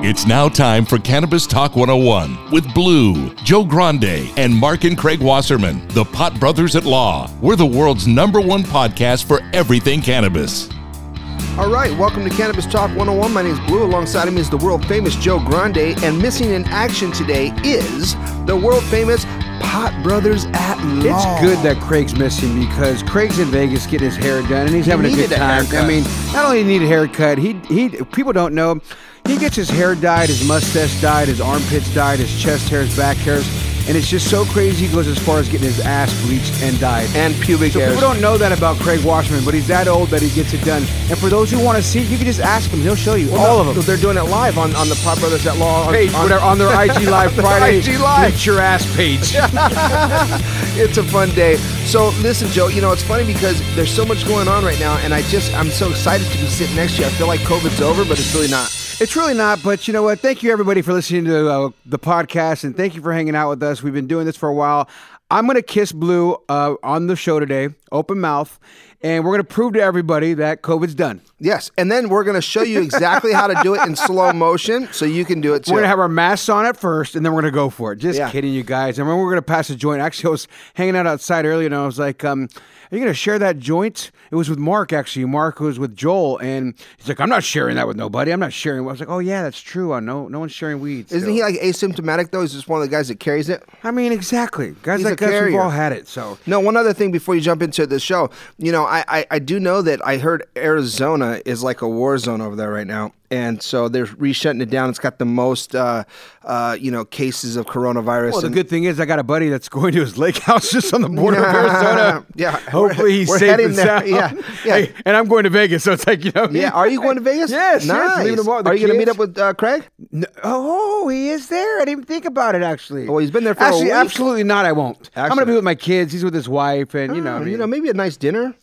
It's now time for Cannabis Talk 101 with Blue, Joe Grande, and Mark and Craig Wasserman, the Pot Brothers at Law. We're the world's number one podcast for everything cannabis. All right, welcome to Cannabis Talk 101. My name is Blue. Alongside of me is the world famous Joe Grande. And missing in action today is the world famous Pot Brothers at Law. It's good that Craig's missing because Craig's in Vegas getting his hair done and he's he having a good time. A I mean, not only he need a haircut, he he people don't know, he gets his hair dyed, his mustache dyed, his armpits dyed, his chest hairs, back hairs and it's just so crazy. He goes as far as getting his ass bleached and dyed. And pubic so hairs. People don't know that about Craig Wasserman, but he's that old that he gets it done. And for those who want to see, you can just ask him. He'll show you well, all no, of them. They're doing it live on, on the Pot Brothers at Law page, on, on their IG Live Friday. IG Live. Bleach your ass page. it's a fun day. So listen, Joe. You know it's funny because there's so much going on right now, and I just I'm so excited to be sitting next to you. I feel like COVID's over, but it's really not. It's really not, but you know what? Thank you everybody for listening to uh, the podcast, and thank you for hanging out with us. We've been doing this for a while. I'm gonna kiss Blue uh, on the show today, open mouth, and we're gonna prove to everybody that COVID's done. Yes, and then we're gonna show you exactly how to do it in slow motion, so you can do it too. We're gonna have our masks on at first, and then we're gonna go for it. Just yeah. kidding, you guys. And then we're gonna pass a joint. Actually, I was hanging out outside earlier, and I was like, um, are you going to share that joint? It was with Mark, actually. Mark was with Joel, and he's like, I'm not sharing that with nobody. I'm not sharing. I was like, oh, yeah, that's true. I know no one's sharing weed. Isn't he like asymptomatic, though? He's just one of the guys that carries it? I mean, exactly. Guys he's like us, we've all had it, so. No, one other thing before you jump into the show. You know, I, I, I do know that I heard Arizona is like a war zone over there right now and so they're re-shutting it down. It's got the most, uh, uh, you know, cases of coronavirus. Well, the good thing is I got a buddy that's going to his lake house just on the border of Arizona. Yeah, hopefully he's we're safe and sound. Yeah, yeah. Hey, and I'm going to Vegas, so it's like you know. Yeah, are you going to Vegas? yes, nice. Yes, are you going to meet up with uh, Craig? No, oh, he is there. I didn't even think about it actually. Oh, he's been there for a while. actually. Absolutely not. I won't. Actually. I'm going to be with my kids. He's with his wife, and you know, oh, you know, maybe a nice dinner.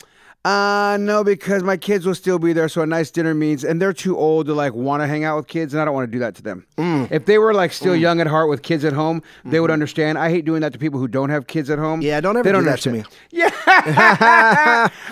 Uh no, because my kids will still be there. So a nice dinner means, and they're too old to like want to hang out with kids, and I don't want to do that to them. Mm. If they were like still mm. young at heart with kids at home, mm-hmm. they would mm-hmm. understand. I hate doing that to people who don't have kids at home. Yeah, don't ever they don't do that to me. Yeah,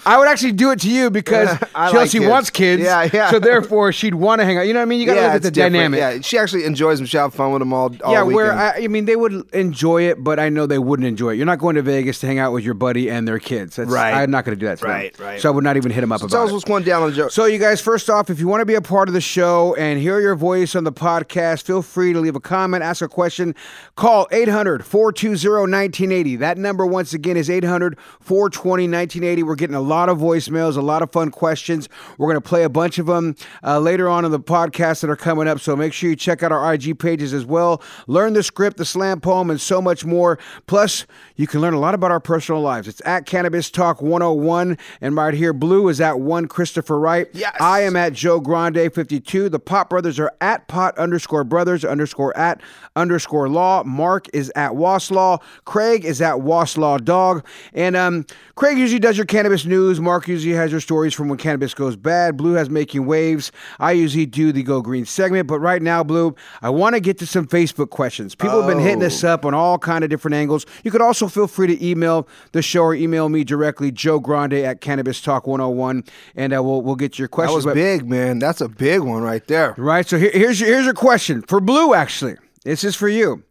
I would actually do it to you because Chelsea like wants kids. Yeah, yeah. So therefore, she'd want to hang out. You know what I mean? You got to yeah, look at the different. dynamic. Yeah, she actually enjoys them. She have fun with them all. all yeah, weekend. where I, I, mean, they would enjoy it, but I know they wouldn't enjoy it. You're not going to Vegas to hang out with your buddy and their kids. That's, right. I'm not going to do that. To right, them. Right. So I would not even hit him up so about tell us what's going down on the show. So, you guys, first off, if you want to be a part of the show and hear your voice on the podcast, feel free to leave a comment, ask a question, call 800 420 1980. That number, once again, is 800 420 1980. We're getting a lot of voicemails, a lot of fun questions. We're going to play a bunch of them uh, later on in the podcast that are coming up. So, make sure you check out our IG pages as well. Learn the script, the slam poem, and so much more. Plus, you can learn a lot about our personal lives. It's at Cannabis Talk 101. And right here, Blue is at one Christopher Wright. Yes. I am at Joe Grande 52. The Pot Brothers are at Pot underscore Brothers underscore at underscore Law. Mark is at Waslaw. Craig is at Waslaw Dog. And um, Craig usually does your cannabis news. Mark usually has your stories from when cannabis goes bad. Blue has making waves. I usually do the Go Green segment, but right now, Blue, I want to get to some Facebook questions. People oh. have been hitting us oh. up on all kind of different angles. You could also feel free to email the show or email me directly, Joe Grande at Cannabis Talk 101, and uh, we'll we'll get your questions. That was big, man. That's a big one right there. Right. So here, here's your, here's your question for Blue. Actually, this is for you.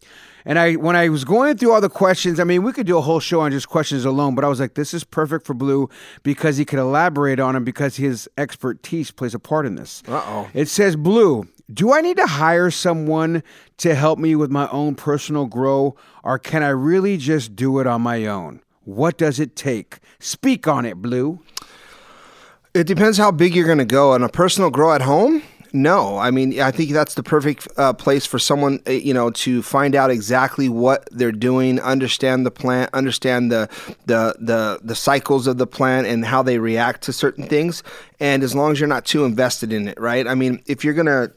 And I, when I was going through all the questions, I mean, we could do a whole show on just questions alone, but I was like, this is perfect for Blue because he could elaborate on them because his expertise plays a part in this. Uh-oh. It says, Blue, do I need to hire someone to help me with my own personal grow, or can I really just do it on my own? What does it take? Speak on it, Blue. It depends how big you're going to go. On a personal grow at home, no. I mean, I think that's the perfect uh, place for someone, uh, you know, to find out exactly what they're doing, understand the plant, understand the the the the cycles of the plant and how they react to certain things. And as long as you're not too invested in it, right? I mean, if you're gonna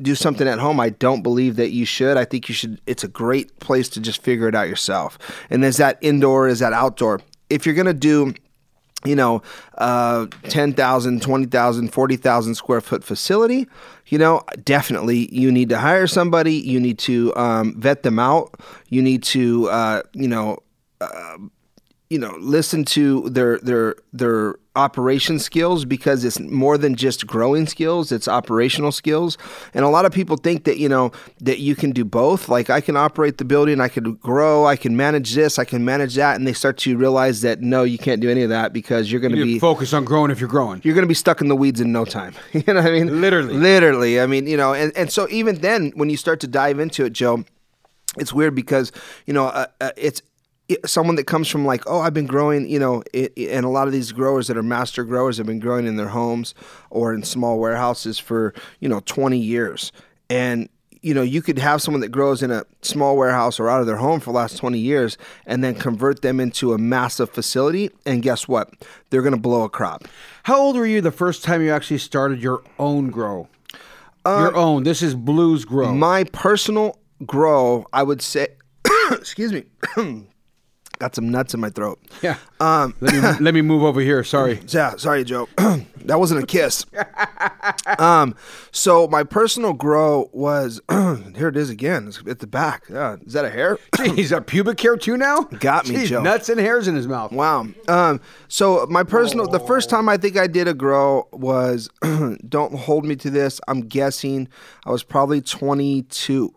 do something at home, I don't believe that you should. I think you should. It's a great place to just figure it out yourself. And is that indoor? Is that outdoor? If you're gonna do you know, uh, 10,000, 20,000, 40,000 square foot facility, you know, definitely you need to hire somebody. You need to um, vet them out. You need to, uh, you know, uh, you know, listen to their their their operation skills because it's more than just growing skills it's operational skills and a lot of people think that you know that you can do both like i can operate the building i can grow i can manage this i can manage that and they start to realize that no you can't do any of that because you're going to be focus on growing if you're growing. you're going to be stuck in the weeds in no time. you know what I mean? Literally. Literally. I mean, you know, and, and so even then, when you start to dive into it, Joe, it's weird because, you know, uh, uh, it's it- someone that comes from like, oh, I've been growing, you know, it, it- and a lot of these growers that are master growers have been growing in their homes or in small warehouses for, you know, 20 years. And, you know, you could have someone that grows in a small warehouse or out of their home for the last 20 years and then convert them into a massive facility. And guess what? They're going to blow a crop. How old were you the first time you actually started your own grow? Uh, your own. This is Blues Grow. My personal grow, I would say, excuse me, got some nuts in my throat. yeah. Um, let, me, let me move over here. Sorry. Yeah, sorry, Joe. that wasn't a kiss. um, so my personal grow was here. It is again. It's at the back. Yeah, is that a hair? Jeez, a pubic hair too now? Got me, Jeez, Joe. Nuts and hairs in his mouth. Wow. Um, so my personal, the first time I think I did a grow was, don't hold me to this. I'm guessing I was probably 22.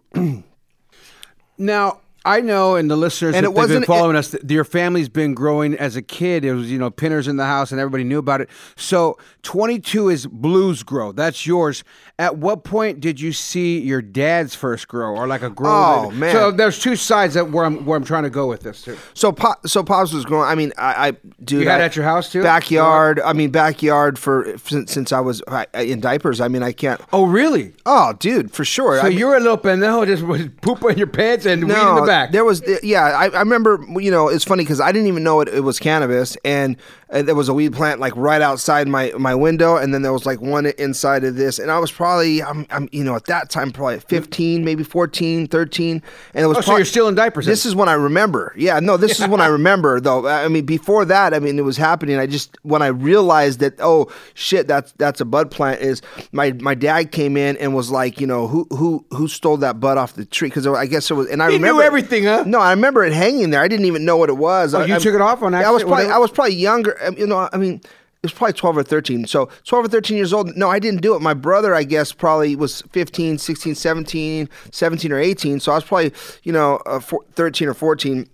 Now, I know, and the listeners, And it they've been following us, that your family's been growing as a kid. It was, you know, pinners in the house, and everybody knew about it. So, 22 is Blues Grow. That's yours. At what point did you see your dad's first grow, or like a grow? Oh, that- man. So there's two sides that where I'm where I'm trying to go with this too. So, Pop, so Pops was growing. I mean, I, I dude, You had it at your house, too? Backyard. I mean, backyard for since, since I was I, in diapers. I mean, I can't. Oh, really? Oh, dude, for sure. So I you're a little pendejo, just with poop in your pants and weed in the back. There was, yeah, I, I remember, you know, it's funny because I didn't even know it, it was cannabis. And there was a weed plant like right outside my, my window. And then there was like one inside of this. And I was probably, I'm, I'm you know, at that time, probably 15, maybe 14, 13. And it was Oh, so you're still in diapers? This is when I remember. Yeah, no, this is when I remember though. I mean, before that, I mean, it was happening. I just, when I realized that, oh shit, that's, that's a bud plant is my, my dad came in and was like, you know, who, who, who stole that bud off the tree? Cause I guess it was, and I He knew remember everything, huh? No, I remember it hanging there. I didn't even know what it was. Oh, I, you I- took it off on Yeah, I was probably. I was probably younger. Um, You know, I mean, it was probably 12 or 13. So 12 or 13 years old. No, I didn't do it. My brother, I guess, probably was 15, 16, 17, 17 or 18. So I was probably, you know, uh, four, 13 or 14.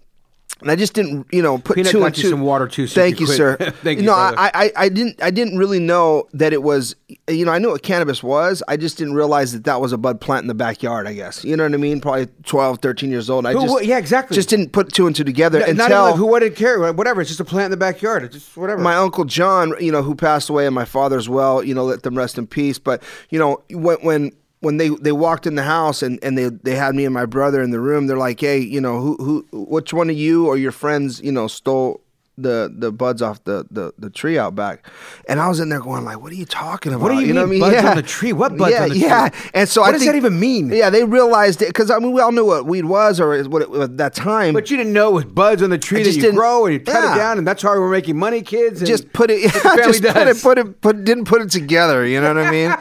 And I just didn't, you know, put Peanut two and you two. some water, too, so Thank you you, could sir. Thank you, No, brother. I, I, I didn't, I didn't really know that it was, you know, I knew what cannabis was. I just didn't realize that that was a bud plant in the backyard. I guess, you know what I mean? Probably 12, 13 years old. I Who- just, yeah, exactly. Just didn't put two and two together N- until Not like who what did care, whatever. It's just a plant in the backyard. It's just whatever. my uncle John, you know, who passed away, and my father as well. You know, let them rest in peace. But you know, when when when they, they walked in the house and, and they, they had me and my brother in the room, they're like, hey, you know, who who which one of you or your friends, you know, stole the the buds off the, the, the tree out back, and I was in there going like, "What are you talking about? What do you know mean, what I mean? buds on the tree? What buds yeah, on the yeah. tree? And so What I does think, that even mean? Yeah, they realized it because I mean we all knew what weed was or what it, was at that time. but you didn't know it was buds on the tree I that you grow and you cut Yeah. it down, and that's how we're making money, kids. and just put it, that's what the just put it, put it, put didn't put it together. You know what I mean?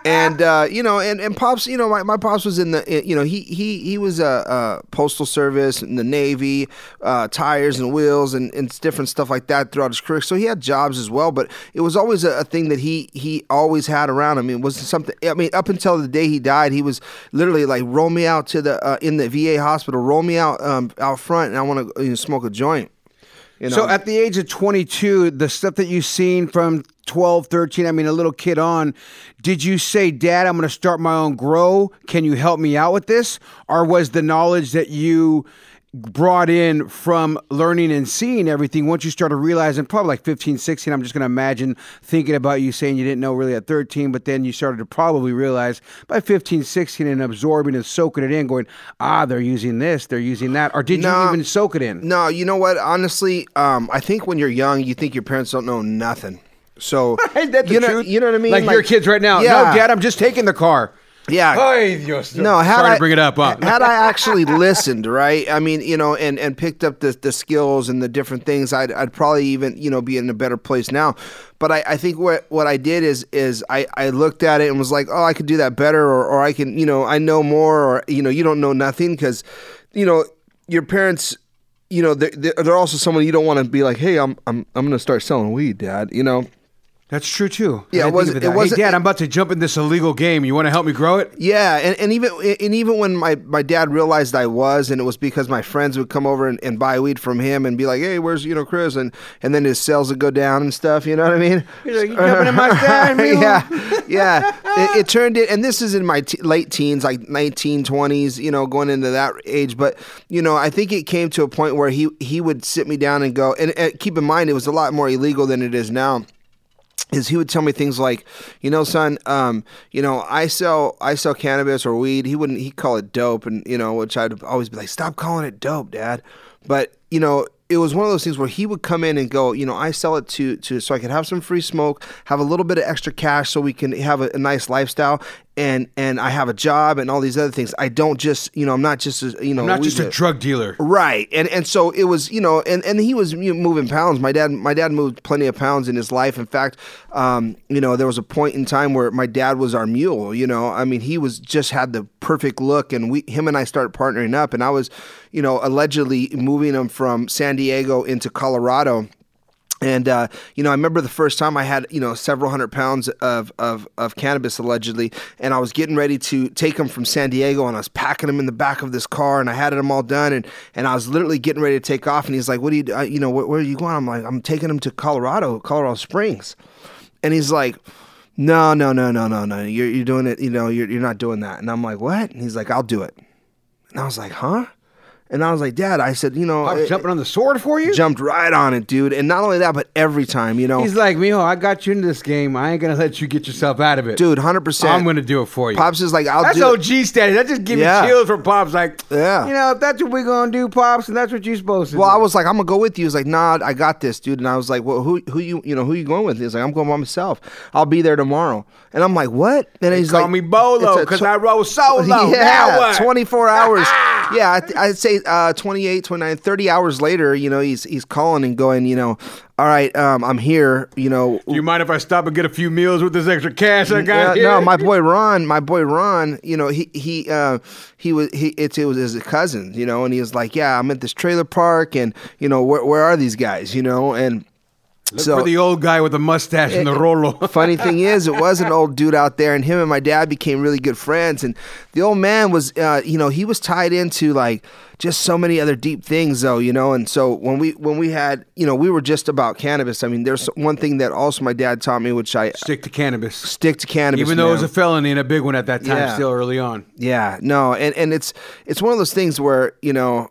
and uh, you know, and, and pops, you know, my, my pops was in the, you know, he he he was a, a postal service in the Navy, uh, tires and wheels and, and different stuff like that throughout his career. So he had jobs as well, but it was always a, a thing that he he always had around him. It was something. I mean, up until the day he died, he was literally like, roll me out to the uh, in the VA hospital, roll me out um, out front, and I want to you know, smoke a joint. You know? So at the age of 22, the stuff that you've seen from 12, 13, I mean, a little kid on, did you say, Dad, I'm going to start my own grow? Can you help me out with this? Or was the knowledge that you brought in from learning and seeing everything once you started realizing probably like 15 16 i'm just going to imagine thinking about you saying you didn't know really at 13 but then you started to probably realize by 15 16 and absorbing and soaking it in going ah they're using this they're using that or did No. you even soak it in No, you know what? Honestly, um, I think when you're young, you think your parents don't know nothing. So Ain't that the you know, truth? you know what I mean? Like, your kids right now. Yeah. No, Dad, I'm just taking the car. Yeah. Ay, Dios. No, had sorry I, to bring it up. Huh? Had I actually listened, right? I mean, you know, and, and picked up the, the skills and the different things, I'd, I'd probably even, you know, be in a better place now. But I, I think what, what I did is is I, I looked at it and was like, oh, I could do that better, or, or I can, you know, I know more, or you know, you don't know nothing because, you know, your parents. You know, they're, they're they're also someone you don't want to be like, hey, I'm I'm I'm gonna start selling weed, Dad. You know, That's true too. Yeah, it wasn't- it wasn't- Hey, Dad, I'm about to jump in this illegal game. You want to help me grow it? Yeah, and, and even and even when my, my dad realized I was, and it was because my friends would come over and, and buy weed from him and be like, "Hey, where's you know Chris?" and and then his sales would go down and stuff. You know what I mean? He's like, "You jumping in my stand, yeah, yeah. It, it turned it, and this is in my te- late teens, like 19, 20s, You know, going into that age. But you know, I think it came to a point where he he would sit me down and go, and, and keep in mind, it was a lot more illegal than it is now is he would tell me things like, you know, son, um, you know, I sell I sell cannabis or weed. He wouldn't he call it dope, and you know, which I'd always be like, stop calling it dope, Dad. But you know, it was one of those things where he would come in and go, you know, I sell it to to so I could have some free smoke, have a little bit of extra cash, so we can have a, a nice lifestyle, and and I have a job and all these other things. I don't just, you know, I'm not just, a, you know, I'm not just a drug dealer. Right, and and so it was, you know, and, and he was moving pounds. My dad, my dad moved plenty of pounds in his life. In fact, um, you know, there was a point in time where my dad was our mule. You know, I mean, he was just had the perfect look, and we, him and I started partnering up, and I was, you know, allegedly moving him from San Diego into Colorado. And uh, you know, I remember the first time I had you know several hundred pounds of, of of cannabis allegedly, and I was getting ready to take them from San Diego, and I was packing them in the back of this car, and I had them all done, and and I was literally getting ready to take off, and he's like, "What do you, uh, you know, where, where are you going?" I'm like, "I'm taking them to Colorado, Colorado Springs," and he's like. No, no, no, no, no, no. You're you're doing it. You know, you're you're not doing that. And I'm like, what? And he's like, I'll do it. And I was like, huh? And I was like, Dad, I said, you know, I'm it- jumping on the sword for you. jumped right on it, dude. And not only that, but every time, you know, He's like, Mijo, I got you into this game. I ain't gonna let you get yourself out of it, dude, hundred percent. I'm gonna do it for you. Pops is like, I'll that's do. it. OG status. That just give Yeah. me chills for Pops. Like, Yeah. you know, if that's what we're gonna do, Pops, and that's what you're supposed to Well, do. I was like, I'm gonna go with you. He's like, Nah, I got this, dude. And I was like, Well, who, who you, you know, who you going with? He's like, I'm going by myself. I'll be there tomorrow. And I'm like, What? And he's call like, Call me Bolo because tw- I roll solo. Yeah, what? 24 hours. yeah, I I'd say uh, 28, 29, 30 hours later, you know, he's he's calling and going, you know, all right, um, I'm here, you know. Do you mind if I stop and get a few meals with this extra cash I got here? no, my boy Ron, my boy Ron, you know, he he uh, he was he it's it was his cousin, you know, and he was like, yeah, I'm at this trailer park, and you know, where where are these guys, you know, and Look so for the old guy with the mustache and the rolo. funny thing is, it was an old dude out there, and him and my dad became really good friends. And the old man was, uh, you know, he was tied into like just so many other deep things, though, you know. And so when we when we had, you know, we were just about cannabis. I mean, there's one thing that also my dad taught me, which I Stick to cannabis. stick to cannabis, Even though it was a felony and a big one at that time, Yeah. still early on. Yeah, no, and and it's it's one of those things where you know,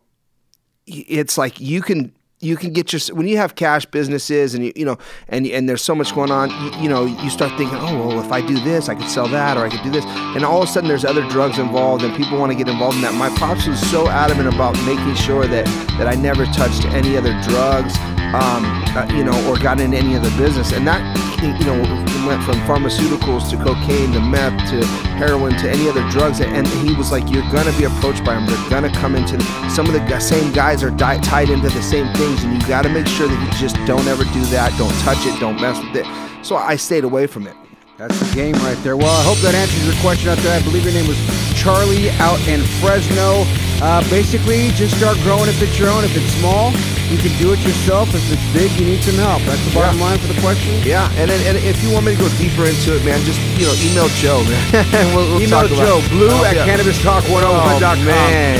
it's like you can you can get your when you have cash businesses and you you know and and there's so much going on you, you know you start thinking oh well if I do this I could sell that or I could do this. And all of a sudden there's other drugs involved and people want to get involved in that. My pops was so adamant about making sure that that I never touched any other drugs um, uh, you know or got into any other business. And that you know went from pharmaceuticals to cocaine to meth to heroin to any other drugs and he was like you're gonna be approached by them they're gonna come into some of the same guys are di- tied into the same things and you got to make sure that you just don't ever do that. Don't touch it. Don't mess with it. So i stayed away from it That's the game right there. Well, I hope that answers your question out there. I believe your name was Charlie out in Fresno. Uh, basically, just start growing if it's your own. If it's small, you can do it yourself. If it's big, you need some help. That's the bottom Yeah. line for the question. Yeah, and, and and if you want me to go deeper into it, man, just you know email Joe, man. we'll, we'll Email Joe, blue Oh, at yeah. cannabistalk101.com. Oh, man.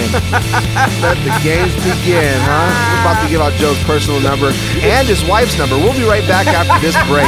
Let the games begin, huh? We're about to give out Joe's personal number and his wife's number. We'll be right back after this break.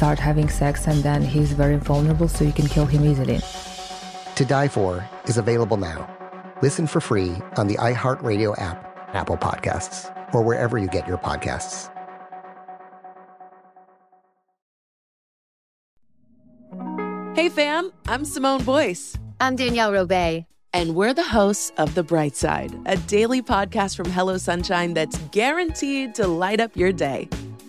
start having sex, and then he's very vulnerable, so you can kill him easily. To Die For is available now. Listen for free on the iHeartRadio app, Apple Podcasts, or wherever you get your podcasts. Hey fam, I'm Simone Boyce, I'm Danielle Robay. and we're the hosts of The Bright Side, a daily podcast from Hello Sunshine that's guaranteed to light up your day.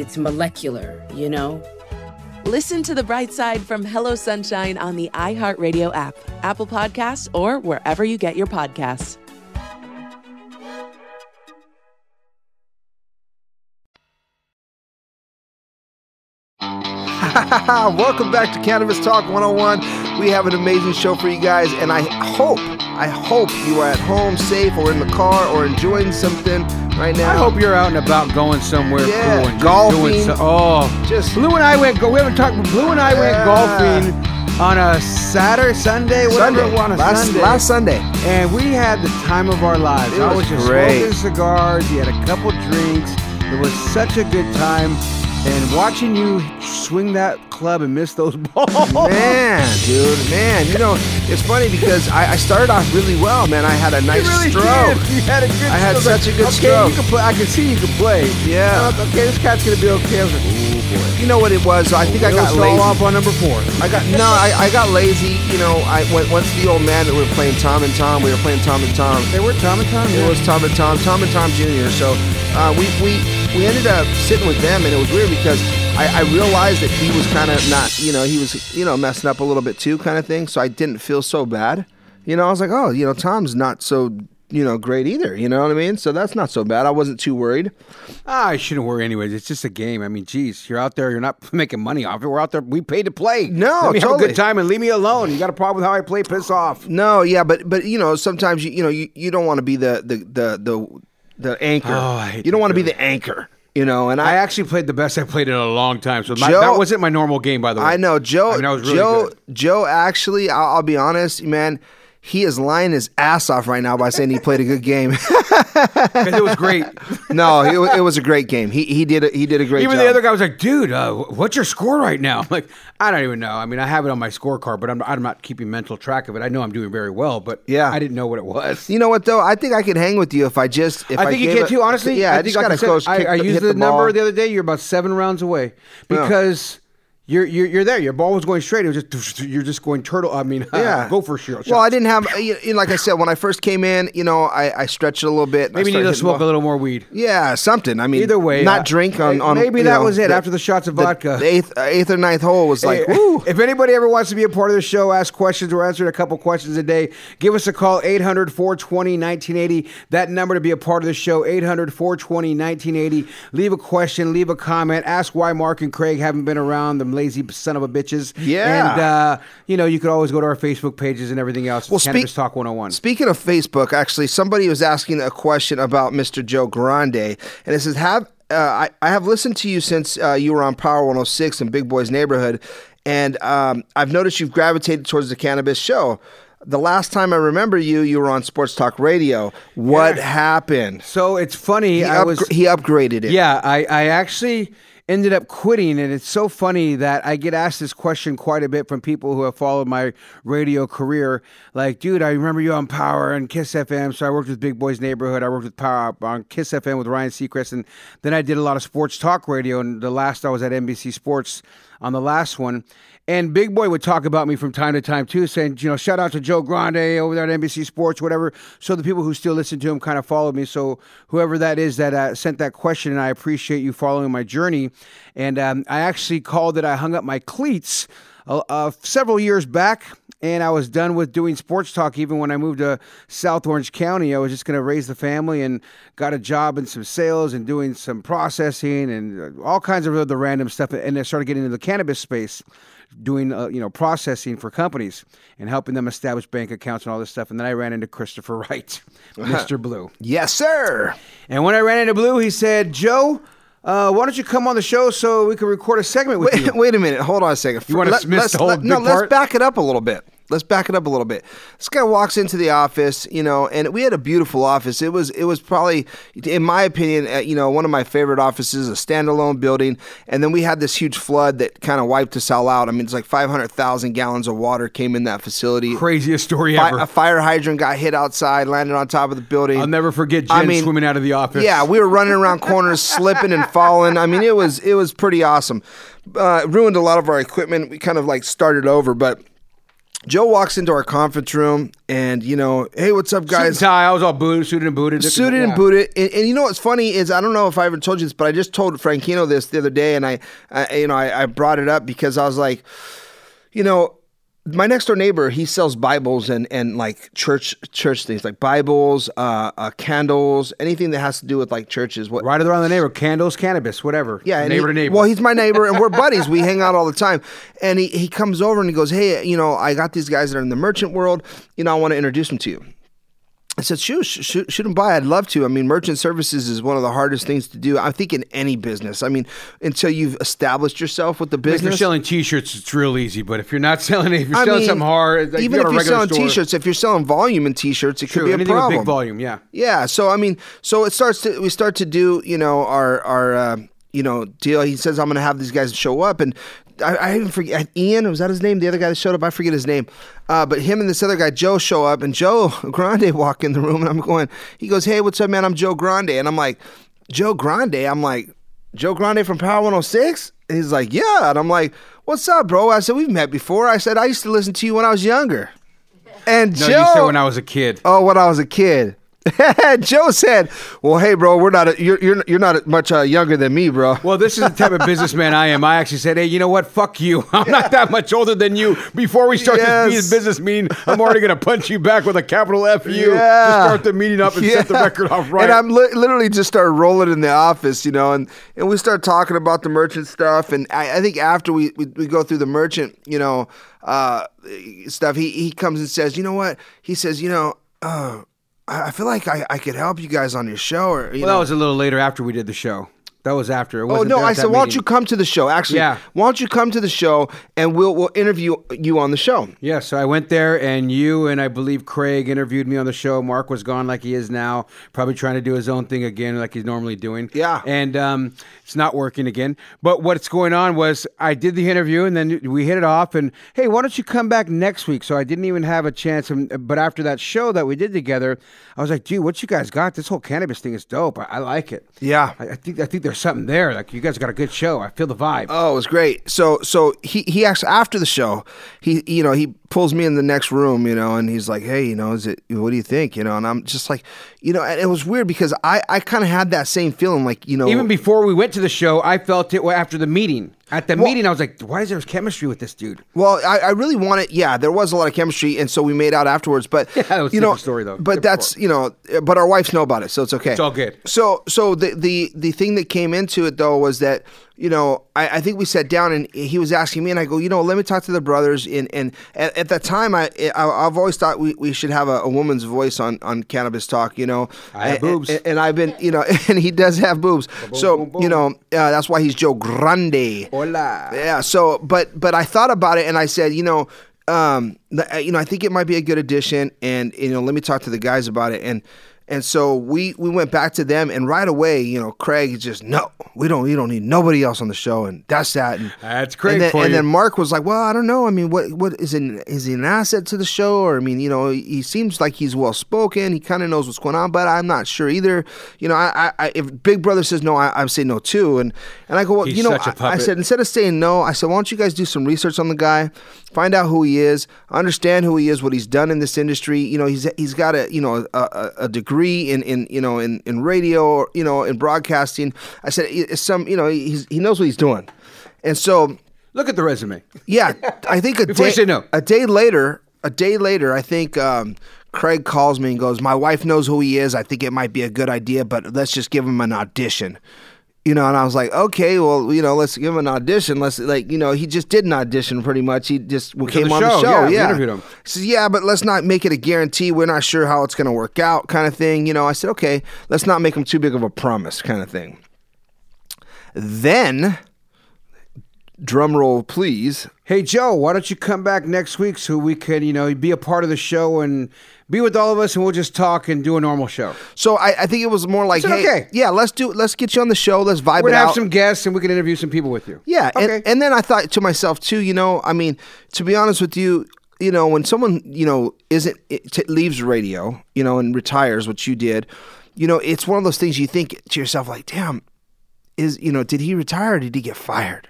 it's molecular, you know? Listen to The Bright Side from Hello Sunshine on the iHeartRadio app, Apple Podcasts, or wherever you get your podcasts. Welcome back to Cannabis Talk 101. We have an amazing show for you guys, and I hope, I hope you are at home, safe, or in the car, or enjoying something right now. I hope you're out and about going somewhere Yeah, cool and golfing. doing so- oh, Just- Blue and I went. Go, we haven't talked. Blue and I Yeah. went golfing on a Saturday, Sunday, whatever Sunday, on a last, Sunday. last Sunday. and we had the time of our lives. It I was was just great. smoking cigars. You had a couple drinks. It was such a good time. And watching you swing that club and miss those balls. Man, dude, man, you know, it's funny because I, I started off really well, man. I had a nice really stroke. Did. You had a good I had stroke. such a good okay, stroke. You can play. I can see you can play. Yeah. Like, okay, this cat's gonna be okay. I was like, oh boy. You know what it was? I think I got lazy. off on number four. I got no, I, I got lazy. You know, I went once the old man that we were playing Tom and Tom. We were playing Tom and Tom. They were Tom and Tom. It yeah. was Tom and Tom, Tom and Tom Jr. So uh, we we we ended up sitting with them, and it was weird because I, I realized that he was kind of not, you know, he was you know messing up a little bit too, kind of thing. So I didn't feel so bad. You know, I was like, oh, you know, Tom's not so you know great either. You know what I mean? So that's not so bad. I wasn't too worried. Ah, I shouldn't worry anyways. It's just a game. I mean, geez, you're out there. You're not making money off it. We're out there. We paid to play. No, Let me have a good time and leave me alone. You got a problem with how I play? Piss off. No, yeah, but but you know sometimes you you know you, you don't want to be the the the the, the anchor. Oh, I hate you don't want to be the anchor. You know, and I I actually played the best I played in a long time. So my, that wasn't my normal game, by the way. I know Joe. I mean, I was really Joe. good. Joe. Actually, I'll, I'll be honest, man. He is lying his ass off right now by saying he played a good game. it was great. no, it, it was a great game. He he did a, he did a great Even job. the other guy was like, "Dude, uh, what's your score right now?" I'm like, "I don't even know. I mean, I have it on my scorecard, but I'm, I'm not keeping mental track of it. I know I'm doing very well, but Yeah. I didn't know what it was." You know what though? I think I could hang with you if I just. If I think you gave can a- too. Honestly, yeah. I, think just gotta said, go. I, I used the, the number the other day. You're about seven rounds away because you're, you're you're there. Your ball was going straight. It was just you're just going turtle. I mean, Yeah, go for sure. Well, I didn't have. You know, like I said, when I first came in, you know, I, I stretched a little bit. Maybe you need to smoke a little more weed. Yeah, something. I mean, Either way, not uh, drink on. on maybe that know, was it after the shots of vodka. The eighth, uh, eighth or ninth hole was like, Hey. If anybody ever wants to be a part of the show, ask questions. We're answering a couple questions a day. Give us a call, 800 420 1980. That number to be a part of the show, 800 420 1980. Leave a question, leave a comment. Ask why Mark and Craig haven't been around, them lazy son of a bitches. Yeah. And, uh, you know, you could always go to our Facebook pages and everything else. It's Well, Cannabis Talk 101. Speaking of Facebook, actually, somebody was asking a question about Mr. Joe Grande, and it says, "Have uh, I, I have listened to you since uh, you were on Power 106 in Big Boy's neighborhood, and um, I've noticed you've gravitated towards the cannabis show." The last time I remember you, you were on Sports Talk Radio. What Yeah. happened? So it's funny. He, I upgra- was. he upgraded it. Yeah, I, I actually ended up quitting, and it's so funny that I get asked this question quite a bit from people who have followed my radio career. Like, dude, I remember you on Power and Kiss FM. So I worked with Big Boys Neighborhood. I worked with Power on Kiss FM with Ryan Seacrest, and then I did a lot of sports talk radio. And the last I was at NBC Sports on the last one. And Big Boy would talk about me from time to time too, saying, you know, shout out to Joe Grande over there at NBC Sports, whatever. So the people who still listen to him kind of followed me. So whoever that is that uh, sent that question, and I appreciate you following my journey. And um, I actually called it, I hung up my cleats uh, uh, several years back. And I was done with doing sports talk. Even when I moved to South Orange County, I was just going to raise the family and got a job in some sales and doing some processing and uh, all kinds of other random stuff. And I started getting into the cannabis space doing uh, you know processing for companies and helping them establish bank accounts and all this stuff. And then I ran into Christopher Wright, Mr. Blue. Yes, sir. And when I ran into Blue, he said, "Joe, uh, why don't you come on the show so we can record a segment with Wait, you?" wait a minute. Hold on a second. You wanna Let- miss let's- the whole let- No, big let's back it up a little bit. Let's back it up a little bit. This guy walks into the office, you know, and we had a beautiful office. It was, it was probably, in my opinion, uh, you know, one of my favorite offices, a standalone building. And then we had this huge flood that kind of wiped us all out. I mean, it's like 500,000 gallons of water came in that facility. Craziest story Fi- ever. a fire hydrant got hit outside, landed on top of the building. I'll never forget Jen I mean, swimming out of the office. Yeah, we were running around corners, slipping and falling. I mean, it was it was pretty awesome. Uh, ruined a lot of our equipment. We kind of like started over, but. Joe walks into our conference room and, you know, hey, what's up, Suit guys? tie. I was all booted, suited and booted. Suited and booted. And, and you know what's funny is I don't know if I ever told you this, but I just told Frankino this the other day, and I, I you know, I, I brought it up because I was like, you know, my next door neighbor he sells Bibles and and like church church things like Bibles, uh, uh, candles, anything that has to do with like churches. What Right around the neighbor candles, cannabis, whatever. yeah, neighbor he- to neighbor. Well, he's my neighbor, and we're buddies. We hang out all the time. And he, he comes over and he goes, "Hey, you know, I got these guys that are in the merchant world. You know, I want to introduce them to you." I said, "Shoot, shoot, shoot them by. I'd love to. I mean, merchant services is one of the hardest things to do. I think in any business. I mean, until you've established yourself with the business. if you're selling T-shirts, it's real easy. But if you're not selling if you're I selling mean, something hard, like, even you if you're selling store, T-shirts, if you're selling volume in T-shirts, it True, could be a problem. with big volume, yeah. Yeah. So I mean, so it starts to we start to do you know our our uh, you know deal. He says I'm going to have these guys show up, and I, I even forget Ian was that his name? The other guy that showed up, I forget his name. Uh, but him and this other guy Joe show up, and Joe Grande walk in the room, and I'm going. He goes, "Hey, what's up, man? I'm Joe Grande," and I'm like, "Joe Grande." I'm like, "Joe Grande from Power 106." And he's like, "Yeah," and I'm like, "What's up, bro?" I said, "We've met before." I said, "I used to listen to you when I was younger." And No, Joe, you said when I was a kid. Oh, when I was a kid. Joe said, "Well, hey, bro, we're not a, you're you're you're not much uh, younger than me, bro." Well, this is the type of businessman I am. I actually said, "Hey, you know what? Fuck you. I'm not that much older than you. Before we start Yes. this business meeting, I'm already going to punch you back with a capital F you Yeah. to start the meeting up and set the record off right." And I'm li- literally just started rolling in the office, you know, and, and we start talking about the merchant stuff. And I, I think after we, we, we go through the merchant, you know, uh, stuff, he, he comes and says, you know what? He says, you know, uh, I feel like I, I could help you guys on your show. Or, you well, know. that was a little later after we did the show. That was after. It Oh no! I said, why don't you come to the show? Actually, Yeah. Why don't you come to the show and we'll we'll interview you on the show? Yeah, so I went there, and you and I believe Craig interviewed me on the show. Mark was gone like he is now, probably trying to do his own thing again, like he's normally doing. Yeah. and um, it's not working again. But what's going on was I did the interview, and then we hit it off. And hey, why don't you come back next week? So I didn't even have a chance. But after that show that we did together, I was like, dude, what you guys got? This whole cannabis thing is dope. I, I like it. Yeah. I, I think I think there's something there. Like you guys got a good show. I feel the vibe. Oh, it was great. So so he he actually after the show, he you know he pulls me in the next room, you know, and he's like, hey, you know, is it? What do you think? You know, and I'm just like, you know, and it was weird because I I kind of had that same feeling, like you know, Even before we went to the show, I felt it after the meeting. At the Well- meeting, I was like, why is there chemistry with this dude? Well, I, I really wanted, yeah, there was a lot of chemistry, and so we made out afterwards. But Yeah, that was you know, story, though. But Different that's you know, but our wives know about it, so it's okay. It's all good. So, so the the the thing that came into it though was that you know, I, I think we sat down and he was asking me, and I go, you know, let me talk to the brothers. And and at, at that time, I, I I've always thought we, we should have a, a woman's voice on on cannabis talk. You know, I have And- boobs. and, and I've been, you know, and he does have boobs. so you know, uh, that's why he's Joe Grande. Hola. Yeah. So, but but I thought about it and I said, you know, um, you know, I think it might be a good addition, and you know, let me talk to the guys about it, and and so we we went back to them, and right away, you know, Craig is just no, we don't, we don't need nobody else on the show, and that's that. And, That's Craig And then, and then Mark was like, well, I don't know. I mean, what what is an is he an asset to the show, or I mean, you know, he seems like he's well spoken, he kind of knows what's going on, but I'm not sure either. You know, I, I, if Big Brother says no, I, I say no too, and and I go, well, He's you know, I- I said instead of saying no, I said, why don't you guys do some research on the guy, find out who he is, understand who he is, what he's done in this industry. You know, he's he's got a you know a, a, a degree in in you know in in radio, or, you know, in broadcasting. I said it's some you know he's he knows what he's doing, and so Look at the resume. yeah, I think a day no. a day later, a day later, I think. Um, Craig calls me and goes, "My wife knows who he is. I think it might be a good idea, but let's just give him an audition." You know, and I was like, "Okay, well, you know, let's give him an audition. Let's like, you know, he just did an audition pretty much. He just came the on the show, show. yeah, Yeah, interviewed him. He says, "Yeah, but let's not make it a guarantee. We're not sure how it's going to work out, kind of thing." You know, I said, "Okay, let's not make him too big of a promise, kind of thing." Then, drum roll, please. Hey Joe, why don't you come back next week so we can, you know, be a part of the show and be with all of us, and we'll just talk and do a normal show. So I, I think it was more like, hey, okay. yeah, let's do, let's get you on the show, let's vibe We're it gonna have out. some guests, and we can interview some people with you. yeah, okay. and, and then I thought to myself too, you know, I mean, to be honest with you, you know, when someone you know isn't it, t- leaves radio, you know, and retires, what you did, you know, it's one of those things you think to yourself like, damn, is you know, did he retire or did he get fired?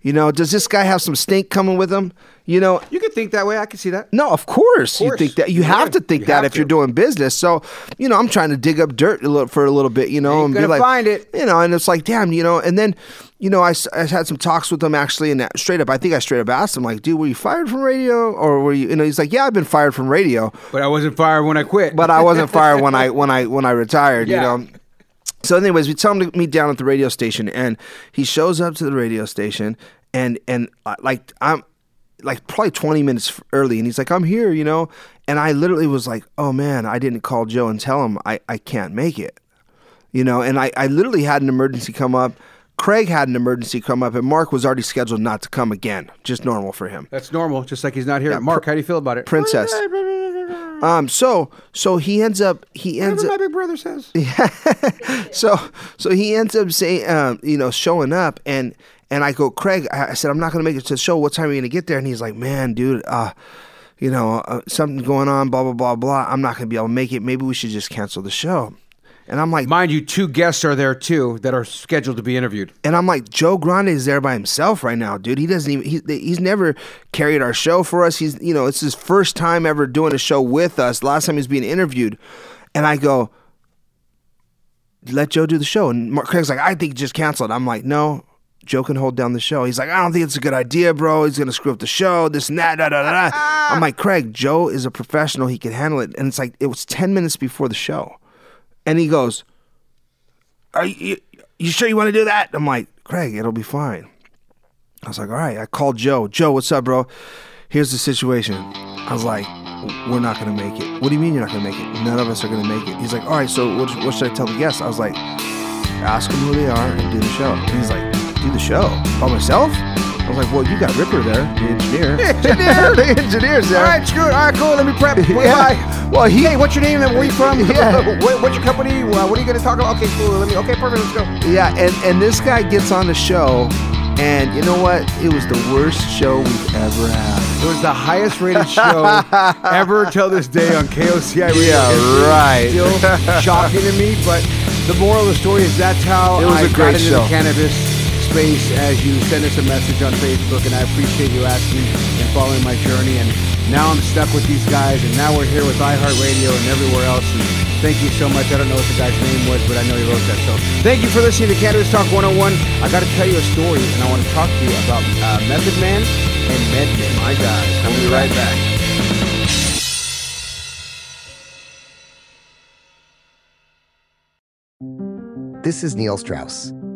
You know, does this guy have some stink coming with him? You know, you think that way. I can see that. No, of course, you course. think that. You Yeah, have to think you that if you're doing business. So, you know, I'm trying to dig up dirt a little, for a little bit, you know, and be like, find it. you know, and it's like, damn, you know, and then, you know, I, I had some talks with him actually, and that- straight up, I think I straight up asked him, like, dude, were you fired from radio, or were you, you know, he's like, yeah, I've been fired from radio, But I wasn't fired when I quit. but I wasn't fired when I when I when I retired, Yeah. you know. So, anyways, we tell him to meet down at the radio station, and he shows up to the radio station, and and uh, like I'm like probably 20 minutes early, and he's like, I'm here, you know, and I literally was like, oh man, I didn't call Joe and tell him I I can't make it, you know, and I I literally had an emergency come up. Craig had an emergency come up, and Mark was already scheduled not to come again. Just normal for him. That's normal, just like he's not here. Mark, how do you feel about it? Princess. Um. So so he ends up he ends Whatever up my big brother says. Yeah. So so he ends up saying um, you know showing up and and I go Craig I said I'm not gonna make it to the show. What time are you gonna get there? And he's like man dude uh you know uh, something going on blah blah blah blah. I'm not gonna be able to make it. Maybe we should just cancel the show. And I'm like Mind you, two guests are there too that are scheduled to be interviewed. and I'm like Joe Grande is there by himself right now dude. He doesn't even he, he's never carried our show for us. He's you know it's his first time ever doing a show with us. Last time he was being interviewed. And I go, let Joe do the show. And Mark Craig's like, I think just cancel it. I'm like, no, Joe can hold down the show. He's like, I don't think it's a good idea, bro. He's gonna screw up the show. This and that. Da, da, da, da. I'm like, Craig, Joe is a professional. He can handle it. And it's like it was ten minutes before the show, and he goes, Are you, you sure you want to do that? I'm like, Craig, it'll be fine. I was like, all right. I called Joe. Joe, what's up, bro? Here's the situation. I was like, we're not gonna make it. What do you mean you're not gonna make it? None of us are gonna make it. He's like, all right. So what, what should I tell the guests? I was like, ask them who they are and do the show. And he's like, do the show by myself? I was like, well, you got Ripper there, the engineer. Engineer. the engineer's there. All right, screw it. All right, cool. Let me prep. Bye Yeah. Well, he. Hey, what's your name and where you from? Yeah. what, what's your company? Uh, what are you going to talk about? Okay, cool. Let me. Okay, perfect. Let's go. Yeah, and and this guy gets on the show, and you know what? It was the worst show we've ever had. It was the highest rated show ever till this day on KOCI Radio. Yeah, right. Still shocking to me, but the moral of the story is that's how It was I a great got into show. the cannabis space as you send us a message on Facebook, and I appreciate you asking and following my journey. And now I'm stuck with these guys, and now we're here with iHeartRadio and everywhere else. And thank you so much. I don't know what the guy's name was, but I know he wrote that. So thank you for listening to Cannabis Talk 101. I got to tell you a story, and I want to talk to you about uh, Method Man and MedMen. My God, we'll be right back. This is Neil Strauss,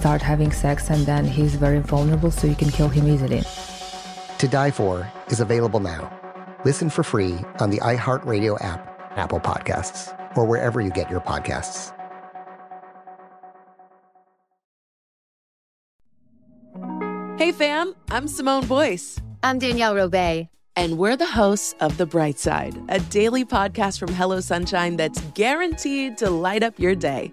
start having sex, and then he's very vulnerable, so you can kill him easily. To Die For is available now. Listen for free on the iHeartRadio app, Apple Podcasts, or wherever you get your podcasts. Hey fam, I'm Simone Boyce. I'm Danielle Robay. And we're the hosts of The Bright Side, a daily podcast from Hello Sunshine that's guaranteed to light up your day.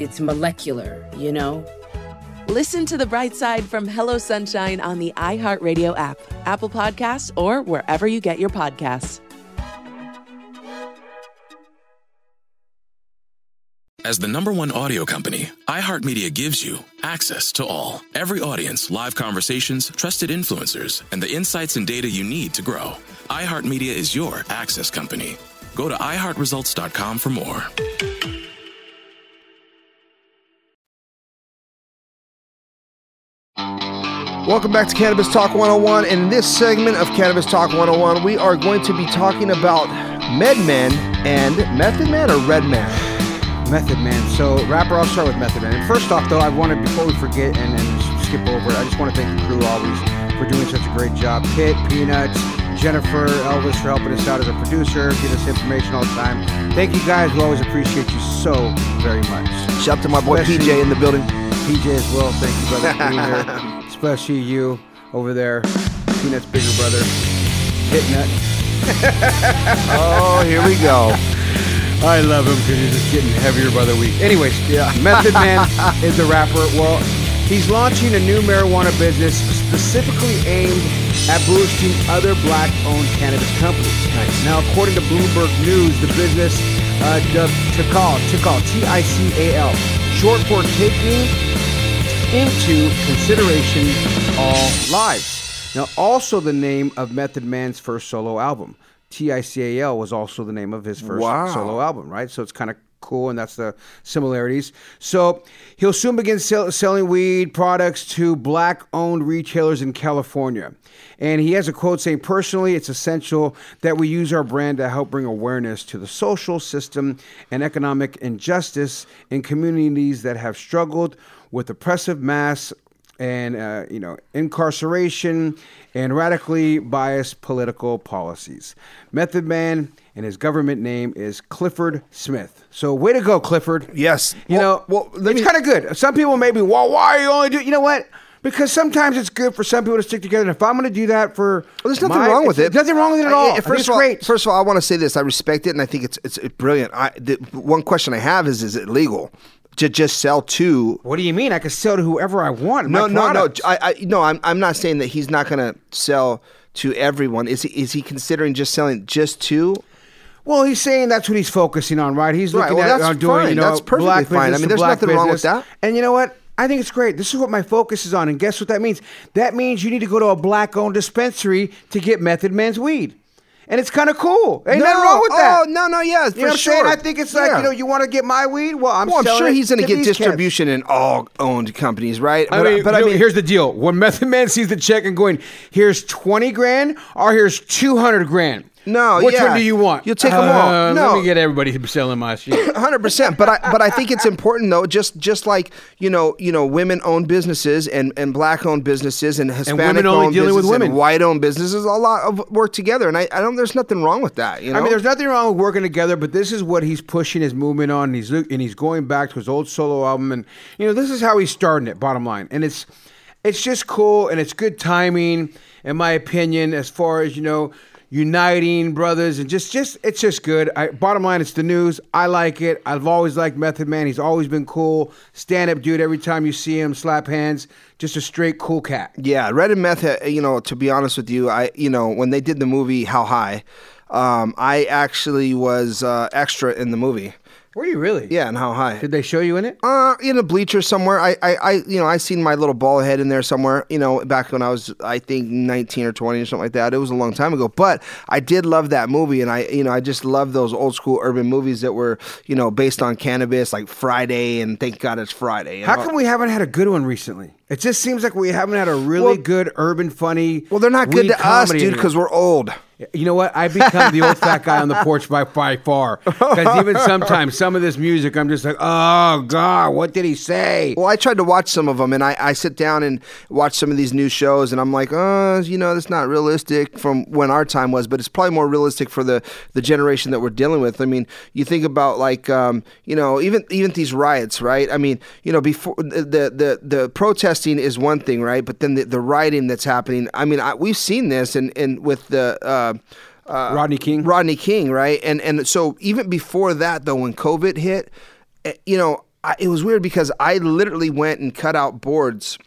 it's molecular, you know? Listen to The Bright Side from Hello Sunshine on the iHeartRadio app, Apple Podcasts, or wherever you get your podcasts. As the number one audio company, iHeartMedia gives you access to all. Every audience, live conversations, trusted influencers, and the insights and data you need to grow. iHeartMedia is your access company. Go to iHeartResults.com for more. Welcome back to Cannabis Talk 101. In this segment of Cannabis Talk 101, we are going to be talking about MedMen and Method Man or Redman. Method Man. So, rapper, I'll start with Method Man. And first off, though, I wanted, before we forget and then skip over it, I just want to thank the crew always for doing such a great job. Kit, Peanuts, Jennifer, Elvis for helping us out as a producer, giving us information all the time. Thank you guys. We always appreciate you so very much. Shout out to my boy Especially- PJ in the building. PJ as well. Thank you, brother, for being here. Especially you over there, Peanuts' bigger brother, Hit Nut. Oh, here we go. I love him because he's just getting heavier by the week. Anyways, yeah. Method Man is the rapper. Well, he's launching a new marijuana business specifically aimed at boosting other black-owned cannabis companies. Nice. Now, according to Bloomberg News, the business uh, dubbed Tical, Tical, T-I-C-A-L, short for taking into consideration all lives. Now, also the name of Method Man's first solo album. TICAL was also the name of his first Wow. solo album, right? So it's kind of cool, and that's the similarities. So he'll soon begin sell- selling weed products to black owned retailers in California. And he has a quote saying, Personally, it's essential that we use our brand to help bring awareness to the social system and economic injustice in communities that have struggled with oppressive mass and uh, you know incarceration and radically biased political policies. Method Man and his government name is Clifford Smith. So way to go, Clifford. Yes. You know, well, it's kind of good. Some people may be, well, why are you only doing? You know what? Because sometimes it's good for some people to stick together. And if I'm going to do that for, Well, there's nothing my- wrong with it. Nothing wrong with it at all. I- I first it's of all, great. first of all, I want to say this: I respect it, and I think it's it's, it's brilliant. I, the one question I have is: Is it legal to just sell to? What do you mean? I can sell to whoever I want. No, no, no. I, I, no. I'm, I'm not saying that he's not going to sell to everyone. Is he, is he considering just selling just to? Well, he's saying that's what he's focusing on, right? He's Right, looking well, at that's uh, doing, fine. you know, That's perfectly black fine. I mean, there's black nothing wrong with that. And you know what? I think it's great. This is what my focus is on. And guess what that means? That means you need to go to a black-owned dispensary to get Method Man's weed. And it's kind of cool. Ain't No, nothing wrong with that. oh, no, no, yeah, You know what I'm saying? I think it's like, Yeah. you know, you want to get my weed? Well, I'm well, I'm sure he's going to get these cats. distribution in all owned companies, right? I mean, but I mean, here's the deal: when Method Man sees the check and going, "Here's twenty grand," or "Here's two hundred grand," No, which yeah. one do you want? You'll take 'em all. Uh, No. let me get everybody selling my shit. hundred percent. But I but I think it's important though. Just just like you know you know women owned businesses and and black owned businesses and Hispanic women owned dealing with businesses women. and white owned businesses. A lot of work together, and I, I don't. There's nothing wrong with that. You know. I mean, there's nothing wrong with working together, but this is what he's pushing his movement on. And he's and he's going back to his old solo album, and you know, this is how he's starting it. Bottom line, and it's it's just cool, and it's good timing, in my opinion, as far as you know, uniting brothers, and just just it's just good. I, bottom line, it's the news. I like it. I've always liked Method Man. He's always been cool, stand up dude. Every time you see him, slap hands. Just a straight cool cat. Yeah, Red and Meth. uh, You know, to be honest with you, I you know when they did the movie How High, um, I actually was uh, extra in the movie. Were you really? Yeah, and How High. Did they show you in it? Uh, in a bleacher somewhere. I, I, I, you know, I seen my little ball head in there somewhere. You know, back when I was, I think, nineteen or twenty or something like that. It was a long time ago, but I did love that movie, and I, you know, I just love those old school urban movies that were, you know, based on cannabis, like Friday, and Thank God It's Friday. How come we haven't had a good one recently? It just seems like we haven't had a really good urban funny. Well, they're not good to us, dude, because we're old. You know what? I become the old fat guy on the porch by by far. Because even sometimes some of this music, I'm just like, oh god, what did he say? Well, I tried to watch some of them, and I, I sit down and watch some of these new shows, and I'm like, oh, you know, that's not realistic from when our time was, but it's probably more realistic for the, the generation that we're dealing with. I mean, you think about like, um, you know, even even these riots, right? I mean, you know, before the the the protesting is one thing, right? But then the, the rioting that's happening. I mean, I, we've seen this, and and with the. Uh, uh, Rodney King. Rodney King, right? And and so even before that, though, when COVID hit, eh, you know, I, it was weird because I literally went and cut out boards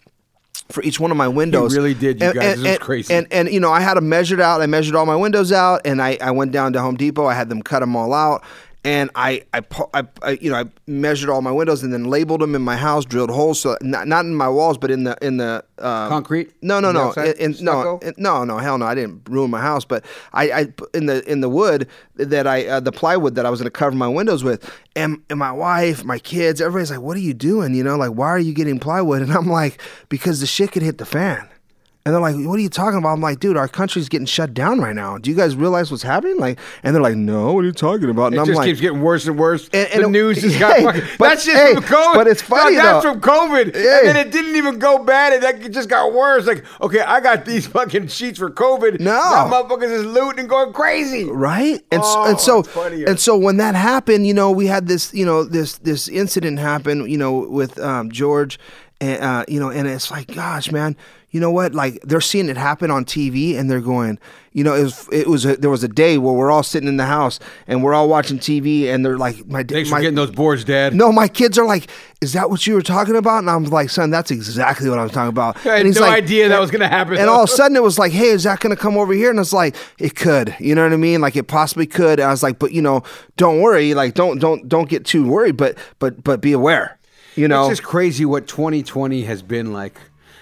for each one of my windows. really did, you guys. This is crazy. And, and you know, I had them measured out. I measured all my windows out, and I, I went down to Home Depot. I had them cut them all out, and I I, I, I you know I measured all my windows and then labeled them in my house, drilled holes so not, not in my walls, but in the in the uh, Concrete? No, no, no, in, in- no, in- no, no, hell no. I didn't ruin my house, but I, I in the in the wood that I uh, the plywood that I was going to cover my windows with, and and my wife, my kids, everybody's like, "What are you doing?" You know, like, why are you getting plywood? And I'm like, because the shit could hit the fan. And they're like, "What are you talking about?" I'm like, "Dude, our country's getting shut down right now. Do you guys realize what's happening?" Like, and they're like, "No, what are you talking about?" And It I'm just like, keeps getting worse and worse. And- and the it- news just hey, got fucking. but- that's just hey, from COVID. but it's funny, That's though. from COVID, Hey. and then it didn't even go bad, and that just got worse. Like, okay, I got these fucking sheets for COVID. No. now motherfuckers is looting and going crazy. right and Oh, so, and so and so when that happened you know we had this you know this this incident happen you know with um, george and uh, you know and it's like gosh man you know what like they're seeing it happen on tv and they're going you know it was it was a, there was a day where we're all sitting in the house and we're all watching tv and they're like my Thanks my, for getting those boards, Dad. no, my kids are like, "Is that what you were talking about?" And I'm like, "Son, that's exactly what I was talking about." I had and no idea that was gonna happen. And all of a sudden, it was like, "Hey, is that going to come over here?" And it's like, "It could." You know what I mean? Like it possibly could. And I was like, "But you know, don't worry. Like don't don't don't get too worried. But but but be aware." You know, It's just crazy what 2020 has been like.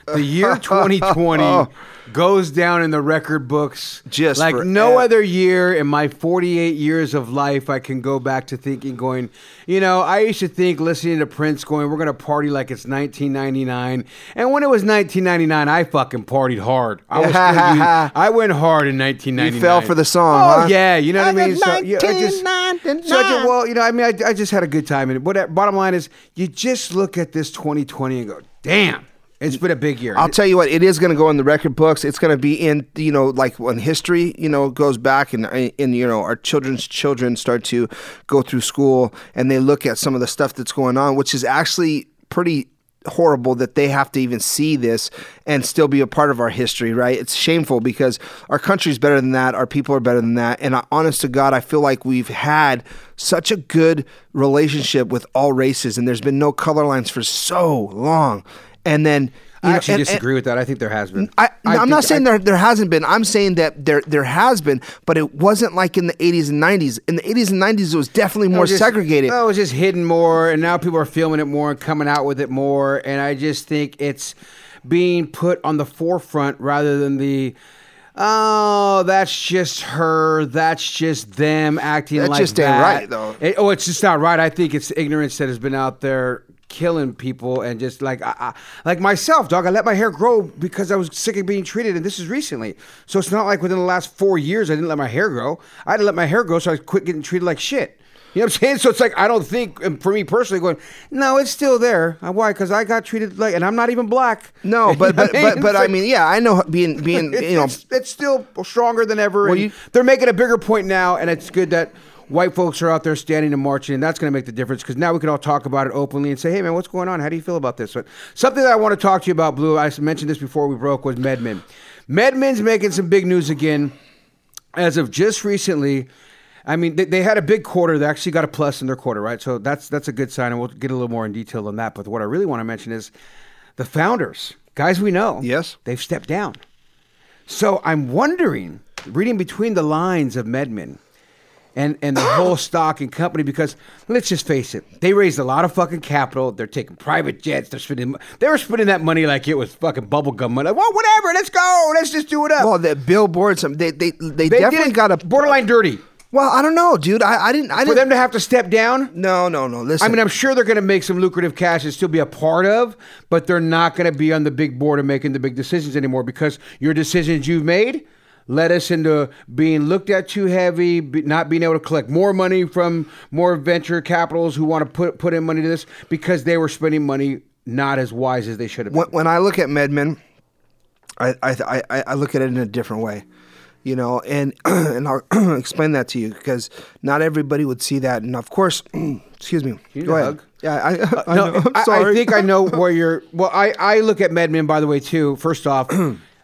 The year 2020 goes down in the record books Just like no eh. other year in my 48 years of life. I can go back to thinking, going, you know, I used to think listening to Prince going, we're going to party like it's 1999. And when it was 1999, I fucking partied hard. I, was I went hard in 1999. You fell for the song, Oh, huh? yeah. You know what I mean? So, yeah, I just, 1999. so I just, well, you know, I mean, I, I just had a good time. And what, bottom line is, you just look at this 2020 and go, damn, it's been a big year. I'll tell you what, it is going to go in the record books. It's going to be in, you know, like when history, you know, goes back and, and, you know, our children's children start to go through school and they look at some of the stuff that's going on, which is actually pretty horrible that they have to even see this and still be a part of our history, right? It's shameful because our country's better than that. Our people are better than that. And I, honest to God, I feel like we've had such a good relationship with all races and there's been no color lines for so long. And then I actually and- and- disagree with that. I think there has been. I, I'm not saying I- there there hasn't been. I'm saying that there there has been, but it wasn't like in the 80s and 90s. In the 80s and 90s, it was definitely more was just- segregated. No, it was just hidden more, and now people are filming it more and coming out with it more. And I just think it's being put on the forefront rather than the. Oh, that's just her. That's just them acting like That like just ain't right, though. It- oh, it's just not right. I think it's ignorance that has been out there killing people and just like I, I, like myself, dog. I let my hair grow because I was sick of being treated, and this is recently. So it's not like within the last four years I didn't let my hair grow. I had to let my hair grow so I quit getting treated like shit. You know what I'm saying? So it's like I don't think, and for me personally, going, no, it's still there. Uh, Why? Because I got treated like, and I'm not even black. no, You but but but, but It's I mean, yeah, I know being being it's, you know it's, it's still stronger than ever. Well, you- they're making a bigger point now, and it's good that white folks are out there standing and marching, and that's going to make the difference because now we can all talk about it openly and say, "Hey, man, what's going on? How do you feel about this?" But something that I want to talk to you about, Blue. I mentioned this before we broke was MedMen. MedMen's making some big news again, as of just recently. I mean, they, they had a big quarter. They actually got a plus in their quarter, right? So that's that's a good sign, and we'll get a little more in detail on that. But what I really want to mention is the founders, guys we know. Yes. they've stepped down. So I'm wondering, reading between the lines of MedMen and, and the whole stock and company, because let's just face it, they raised a lot of fucking capital. They're taking private jets. They're spending. They were spending that money like it was fucking bubblegum money. Like, well, whatever. Let's go. Let's just do it up. well the billboards. They they they, they definitely got a borderline dirty Well, I don't know, dude. I, I didn't I for didn't them to have to step down. No, no, no. Listen. I mean, I'm sure they're going to make some lucrative cash and still be a part of, but they're not going to be on the big board of making the big decisions anymore because your decisions you've made led us into being looked at too heavy, be, not being able to collect more money from more venture capitals who want to put put in money to this because they were spending money not as wise as they should have. when, Been. when I look at MedMen, I, I, I, I look at it in a different way, you know, and and I'll explain that to you because not everybody would see that, and of course, excuse me. Go ahead. hug? Yeah, I, I, uh, no. I'm I, I think I know where you're. Well, I, I look at MedMen, by the way, too. First off,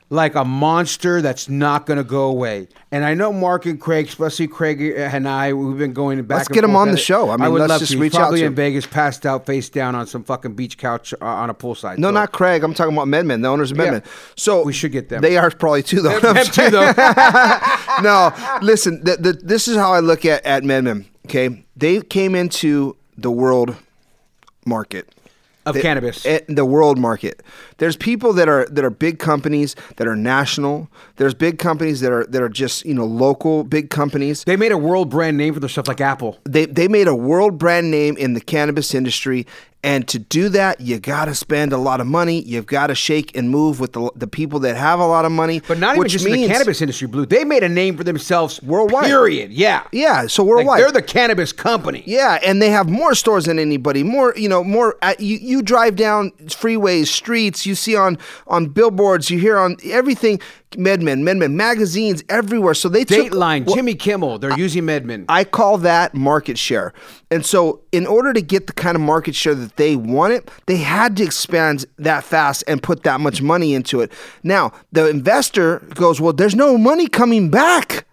like a monster that's not going to go away. And I know Mark and Craig, especially Craig and I, we've been going back. Let's get him on the show. I mean, would let's love just to. He's reach out probably to in. Vegas, passed out, face down on some fucking beach couch uh, on a poolside. No, So- not Craig. I'm talking about MedMen, the owners of Yeah. So We should get them. They are probably too, though. Them too, though. no, listen. The, the, this is how I look at at MedMen. Okay, they came into the world market Of They- cannabis. eh, the world market. There's people that are that are big companies that are national. There's big companies that are that are just you know local big companies. They made a world brand name for their stuff like Apple. They they made a world brand name in the cannabis industry, and to do that, you got to spend a lot of money. You've got to shake and move with the the people that have a lot of money. But not even just in the cannabis industry, Blue. They made a name for themselves Worldwide. Period. Yeah. Yeah, so Like, worldwide. they're the cannabis company. Yeah, and they have more stores than anybody. More, you know, more. Uh, you you drive down freeways, streets. You see on on billboards. You hear on everything. MedMen, MedMen magazines everywhere. So they took- Dateline, well, Jimmy Kimmel, they're using MedMen. I call that market share. And so, in order to get the kind of market share that they wanted, they had to expand that fast and put that much money into it. Now, the investor goes, Well, there's no money coming back,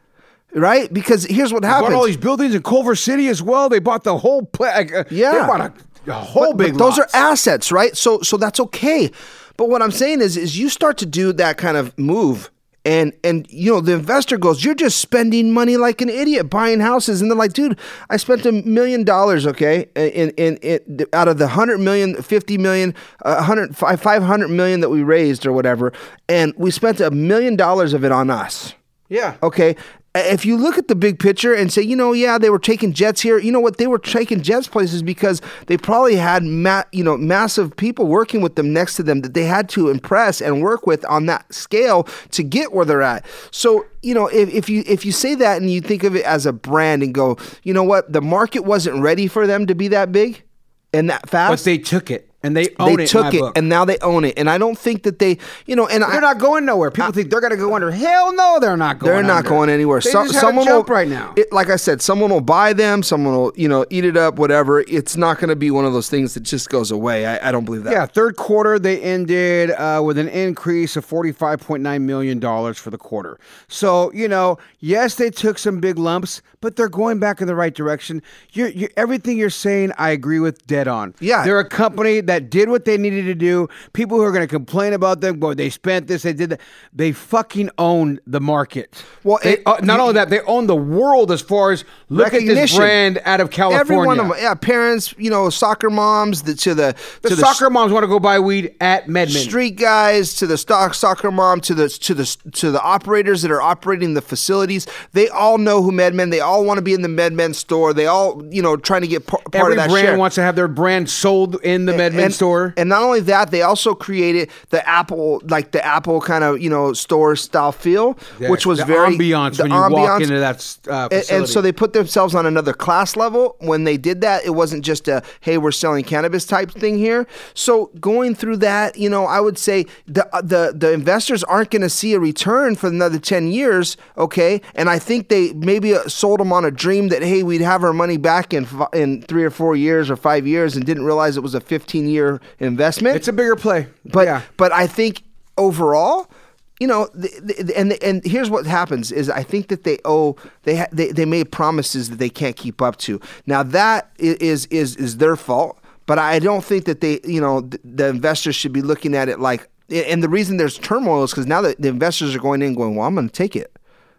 right? Because here's what happens. bought all these buildings in Culver City as well. They bought the whole. Uh, Yeah. They bought a, a whole But- big but those lots. are assets, right? So so that's okay. But what I'm saying is is you start to do that kind of move and and you know the investor goes, "You're just spending money like an idiot buying houses," and they're like, "Dude, I spent a million dollars, okay, in, in in out of the hundred million, fifty million, uh, hundred five five hundred million that we raised or whatever, and we spent a million dollars of it on us." Yeah. Okay. If you look at the big picture and say, you know, yeah, they were taking jets here. You know what? They were taking jets places because they probably had, ma- you know, massive people working with them next to them that they had to impress and work with on that scale to get where they're at. So, you know, if, if you if you say that and you think of it as a brand and go, you know what, the market wasn't ready for them to be that big and that fast. But they took it and they own they it. took it book. and now they own it. And I don't think that they, you know, and they're I, not going nowhere. People think they're going to go under. Hell no, they're not going. They're not under. going anywhere. They So- someone will, right now. It, like I said, someone will buy them. Someone will, you know, eat it up. Whatever. It's not going to be one of those things that just goes away. I, I don't believe that. Yeah, third quarter they ended uh, with an increase of forty-five point nine million dollars for the quarter. So you know, yes, they took some big lumps, but they're going back in the right direction. You're, you're, everything you're saying, I agree with dead on. Yeah. they're a company that did what they needed to do. People who are going to complain about them, boy, they spent this, they did that. They fucking own the market. Well, They- it- uh, not only that, they own the world as far as look at this brand out of California. Every one of them, yeah, parents, you know, soccer moms, the, to the the to soccer moms want to go buy weed at MedMen. street guys to the stock soccer mom to the to the to the operators that are operating the facilities. They all know who MedMen. They all want to be in the MedMen store. They all you know trying to get par- part Every of that brand share. wants to have their brand sold in the MedMen and, store. And not only that, they also created the Apple, like the Apple kind of you know store style feel, Yeah, which was the very ambiance when you walk into that uh, And- and, so they put themselves on another class level. When they did that, it wasn't just a hey, we're selling cannabis type thing here. So going through that, you know, I would say the uh, the the investors aren't going to see a return for another ten years. Okay, and I think they maybe uh, sold them on a dream that hey, we'd have our money back in in three or four years or five years, and didn't realize it was a fifteen year investment. it's a bigger play. But yeah. but I think overall, you know, the, the, and and here's what happens is I think that they owe they ha, they they made promises that they can't keep up to. Now that is is is their fault, but I don't think that they you know the, the investors should be looking at it like. And the reason there's turmoil is because now that the investors are going in, going, well, I'm going to take it.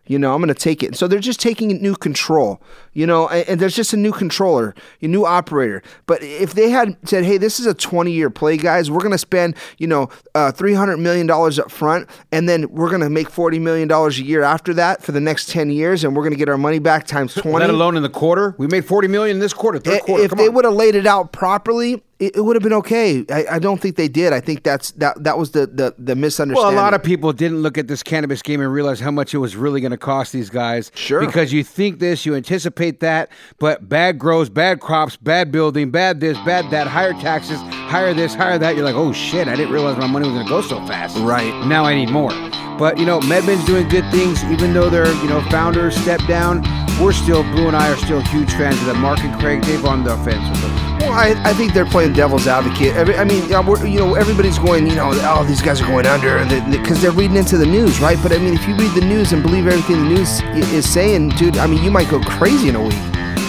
You know, I'm going to take it. So they're just taking a new control, you know, and, and there's just a new controller, a new operator. But if they had said, hey, this is a 20 year play, guys, we're going to spend, you know, uh, $300 million up front, and then we're going to make $40 million a year after that for the next 10 years, and we're going to get our money back times 20. Let alone in the quarter, we made forty million in this quarter. Third quarter. if Come they would have laid it out properly, it, it would have been okay. I, I don't think they did. I think that's that that was the the, the Well, misunderstanding. a lot of people didn't look at this cannabis game and realize how much it was really going to cost these guys. Sure. Because you think this, you anticipate that, but bad grows, bad crops, bad building, bad this, bad that, higher taxes, higher this, higher that. You're like, oh shit, I didn't realize my money was going to go so fast. Right. Now I need more. But, you know, MedMen's doing good things, even though their, you know, founders stepped down. We're still, Blue and I are still huge fans of them. Mark and Craig, they've on the fence with them. I, I think they're playing devil's advocate. I mean, you know, everybody's going, you know, oh, these guys are going under because they're reading into the news, right? But I mean, if you read the news and believe everything the news is saying, dude, I mean, you might go crazy in a week.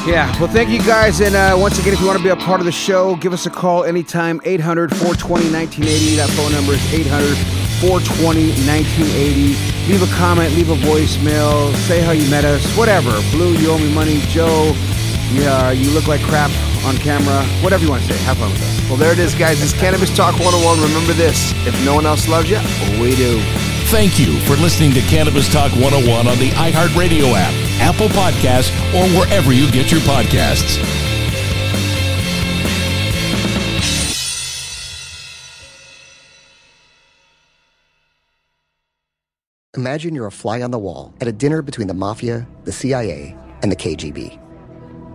Yeah, well, thank you guys. And uh, once again, if you want to be a part of the show, give us a call anytime 800 420 1980. That phone number is 800 420 1980. Leave a comment, leave a voicemail, say how you met us, whatever. Blue, you owe me money. Joe, yeah, you look like crap on camera. Whatever you want to say. Have fun with us. Well, there it is, guys. It's Cannabis Talk 101. Remember this if no one else loves you, we do. Thank you for listening to Cannabis Talk 101 on the iHeartRadio app, Apple Podcasts, or wherever you get your podcasts. Imagine you're a fly on the wall at a dinner between the mafia, the CIA, and the KGB.